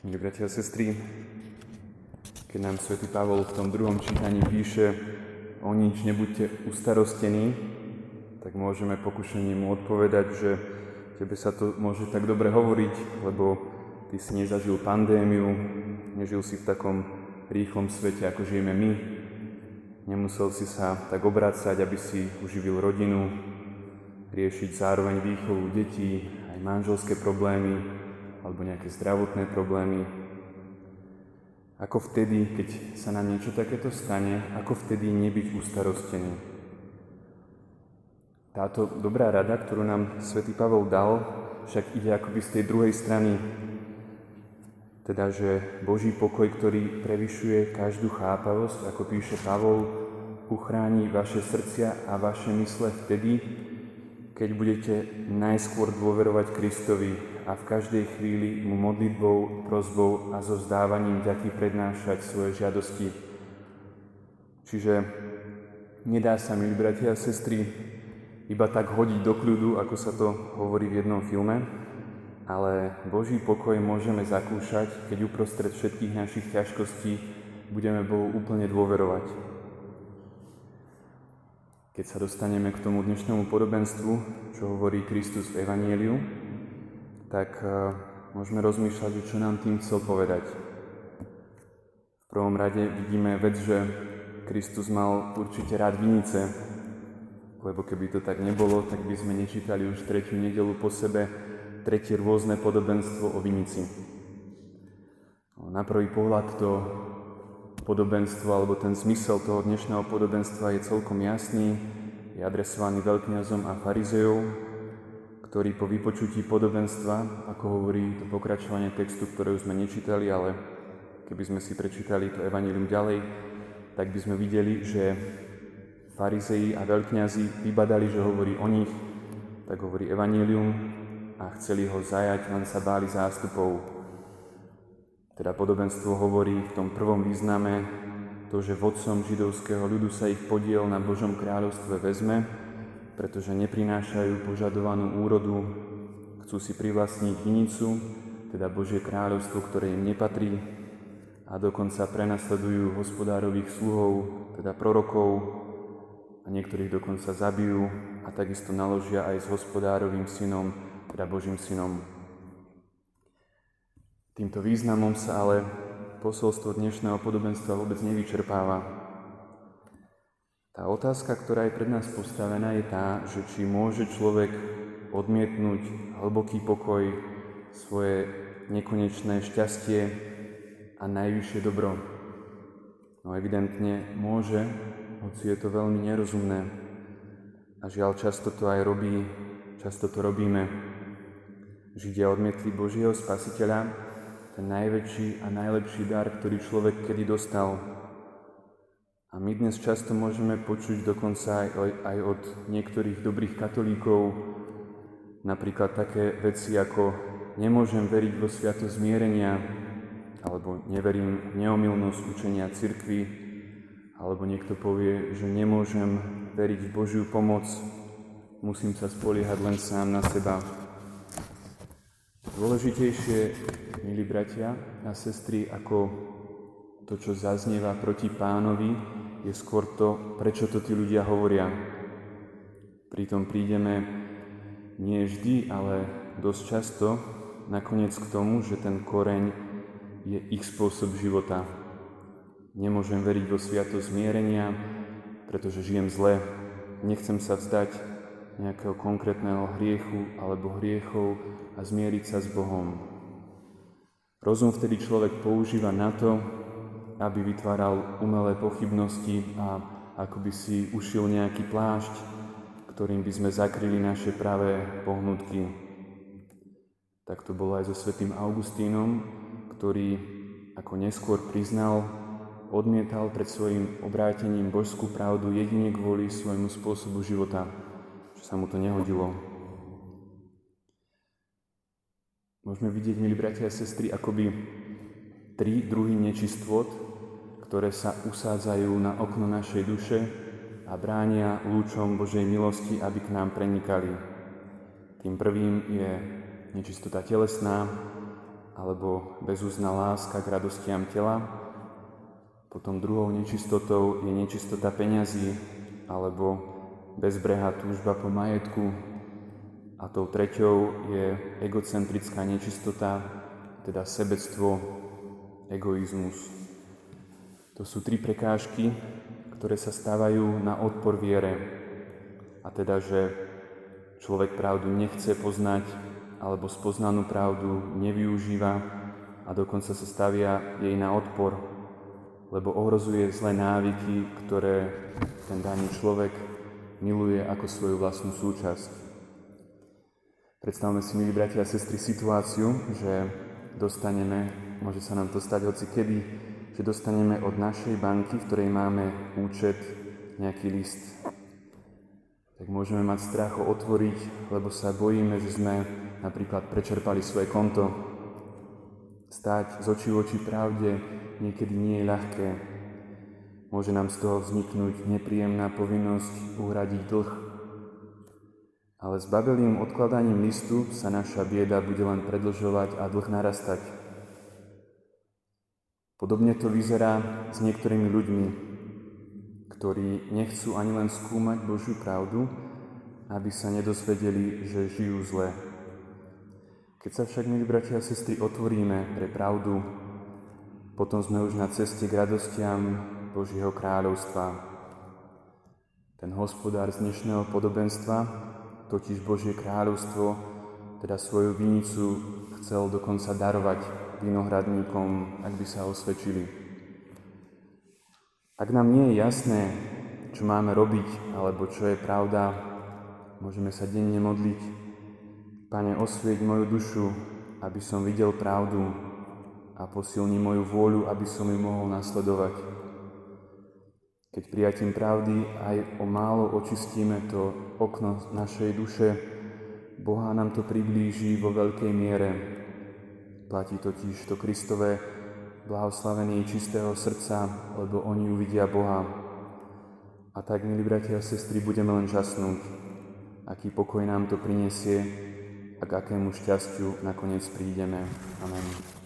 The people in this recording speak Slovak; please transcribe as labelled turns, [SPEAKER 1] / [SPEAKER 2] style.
[SPEAKER 1] Milí bratia a sestry, keď nám svätý Pavol v tom druhom čítaní píše o nič nebuďte ustarostení, tak môžeme pokušením mu odpovedať, že tebe sa to môže tak dobre hovoriť, lebo ty si nezažil pandémiu, nežil si v takom rýchlom svete, ako žijeme my, nemusel si sa tak obracať, aby si uživil rodinu, riešiť zároveň výchovu detí, aj manželské problémy, alebo nejaké zdravotné problémy. Ako vtedy, keď sa nám niečo takéto stane, ako vtedy nebyť ustarostený. Táto dobrá rada, ktorú nám svätý Pavol dal, však ide akoby z tej druhej strany. Teda, že Boží pokoj, ktorý prevyšuje každú chápavosť, ako píše Pavol, uchráni vaše srdcia a vaše mysle vtedy, keď budete najskôr dôverovať Kristovi a v každej chvíli mu modlitbou, prozbou a so zdávaním ďaky prednášať svoje žiadosti. Čiže nedá sa, milí bratia a sestry, iba tak hodiť do kľudu, ako sa to hovorí v jednom filme, ale Boží pokoj môžeme zakúšať, keď uprostred všetkých našich ťažkostí budeme Bohu úplne dôverovať. Keď sa dostaneme k tomu dnešnému podobenstvu, čo hovorí Kristus v Evanieliu, tak uh, môžeme rozmýšľať, čo nám tým chcel povedať. V prvom rade vidíme vec, že Kristus mal určite rád vinice, lebo keby to tak nebolo, tak by sme nečítali už tretiu nedelu po sebe tretie rôzne podobenstvo o vinici. No, na prvý pohľad to podobenstvo alebo ten zmysel toho dnešného podobenstva je celkom jasný, je adresovaný veľkňazom a farizejov, ktorý po vypočutí podobenstva, ako hovorí to pokračovanie textu, ktoré už sme nečítali, ale keby sme si prečítali to evanílium ďalej, tak by sme videli, že farizei a veľkňazi vybadali, že hovorí o nich, tak hovorí evanílium a chceli ho zajať, len sa báli zástupov. Teda podobenstvo hovorí v tom prvom význame to, že vodcom židovského ľudu sa ich podiel na Božom kráľovstve vezme, pretože neprinášajú požadovanú úrodu, chcú si privlastniť vinicu, teda Božie kráľovstvo, ktoré im nepatrí, a dokonca prenasledujú hospodárových sluhov, teda prorokov, a niektorých dokonca zabijú a takisto naložia aj s hospodárovým synom, teda Božím synom. Týmto významom sa ale posolstvo dnešného podobenstva vôbec nevyčerpáva. Tá otázka, ktorá je pred nás postavená, je tá, že či môže človek odmietnúť hlboký pokoj, svoje nekonečné šťastie a najvyššie dobro. No evidentne môže, hoci je to veľmi nerozumné. A žiaľ, často to aj robí, často to robíme. Židia odmietli Božieho spasiteľa, najväčší a najlepší dar, ktorý človek kedy dostal, a my dnes často môžeme počuť dokonca aj, aj od niektorých dobrých katolíkov napríklad také veci ako nemôžem veriť vo sviato zmierenia, alebo neverím v neomilnosť učenia cirkvy, alebo niekto povie, že nemôžem veriť v Božiu pomoc, musím sa spoliehať len sám na seba. Dôležitejšie, milí bratia a sestry, ako to, čo zaznieva proti pánovi, je skôr to, prečo to tí ľudia hovoria. Pritom prídeme nie vždy, ale dosť často nakoniec k tomu, že ten koreň je ich spôsob života. Nemôžem veriť vo sviato zmierenia, pretože žijem zle. Nechcem sa vzdať nejakého konkrétneho hriechu alebo hriechov a zmieriť sa s Bohom. Rozum vtedy človek používa na to, aby vytváral umelé pochybnosti a ako by si ušil nejaký plášť, ktorým by sme zakryli naše pravé pohnutky. Tak to bolo aj so svetým Augustínom, ktorý, ako neskôr priznal, odmietal pred svojim obrátením božskú pravdu jedine kvôli svojmu spôsobu života, že sa mu to nehodilo. Môžeme vidieť, milí bratia a sestry, akoby tri druhy nečistôt, ktoré sa usádzajú na okno našej duše a bránia lúčom Božej milosti, aby k nám prenikali. Tým prvým je nečistota telesná, alebo bezúzná láska k radostiam tela. Potom druhou nečistotou je nečistota peňazí alebo bezbrehá túžba po majetku. A tou treťou je egocentrická nečistota, teda sebectvo, egoizmus. To sú tri prekážky, ktoré sa stávajú na odpor viere. A teda, že človek pravdu nechce poznať, alebo spoznanú pravdu nevyužíva a dokonca sa stavia jej na odpor, lebo ohrozuje zlé návyky, ktoré ten daný človek miluje ako svoju vlastnú súčasť. Predstavme si, milí bratia a sestry, situáciu, že dostaneme, môže sa nám to stať hoci kedy, že dostaneme od našej banky, v ktorej máme účet, nejaký list. Tak môžeme mať strach ho otvoriť, lebo sa bojíme, že sme napríklad prečerpali svoje konto. Stáť z očí v oči pravde niekedy nie je ľahké. Môže nám z toho vzniknúť nepríjemná povinnosť uhradiť dlh. Ale s babelým odkladaním listu sa naša bieda bude len predlžovať a dlh narastať. Podobne to vyzerá s niektorými ľuďmi, ktorí nechcú ani len skúmať Božiu pravdu, aby sa nedozvedeli, že žijú zle. Keď sa však, milí bratia a sestry, otvoríme pre pravdu, potom sme už na ceste k radostiam Božieho kráľovstva. Ten hospodár z dnešného podobenstva, totiž Božie kráľovstvo, teda svoju vinicu chcel dokonca darovať vinohradníkom, ak by sa osvedčili. Ak nám nie je jasné, čo máme robiť, alebo čo je pravda, môžeme sa denne modliť. Pane, osvieť moju dušu, aby som videl pravdu a posilni moju vôľu, aby som ju mohol nasledovať. Keď prijatím pravdy aj o málo očistíme to okno našej duše, Boha nám to priblíži vo veľkej miere Platí totiž to Kristové blahoslavení čistého srdca, lebo oni uvidia Boha. A tak, milí bratia a sestry, budeme len žasnúť, aký pokoj nám to prinesie a k akému šťastiu nakoniec prídeme. Amen.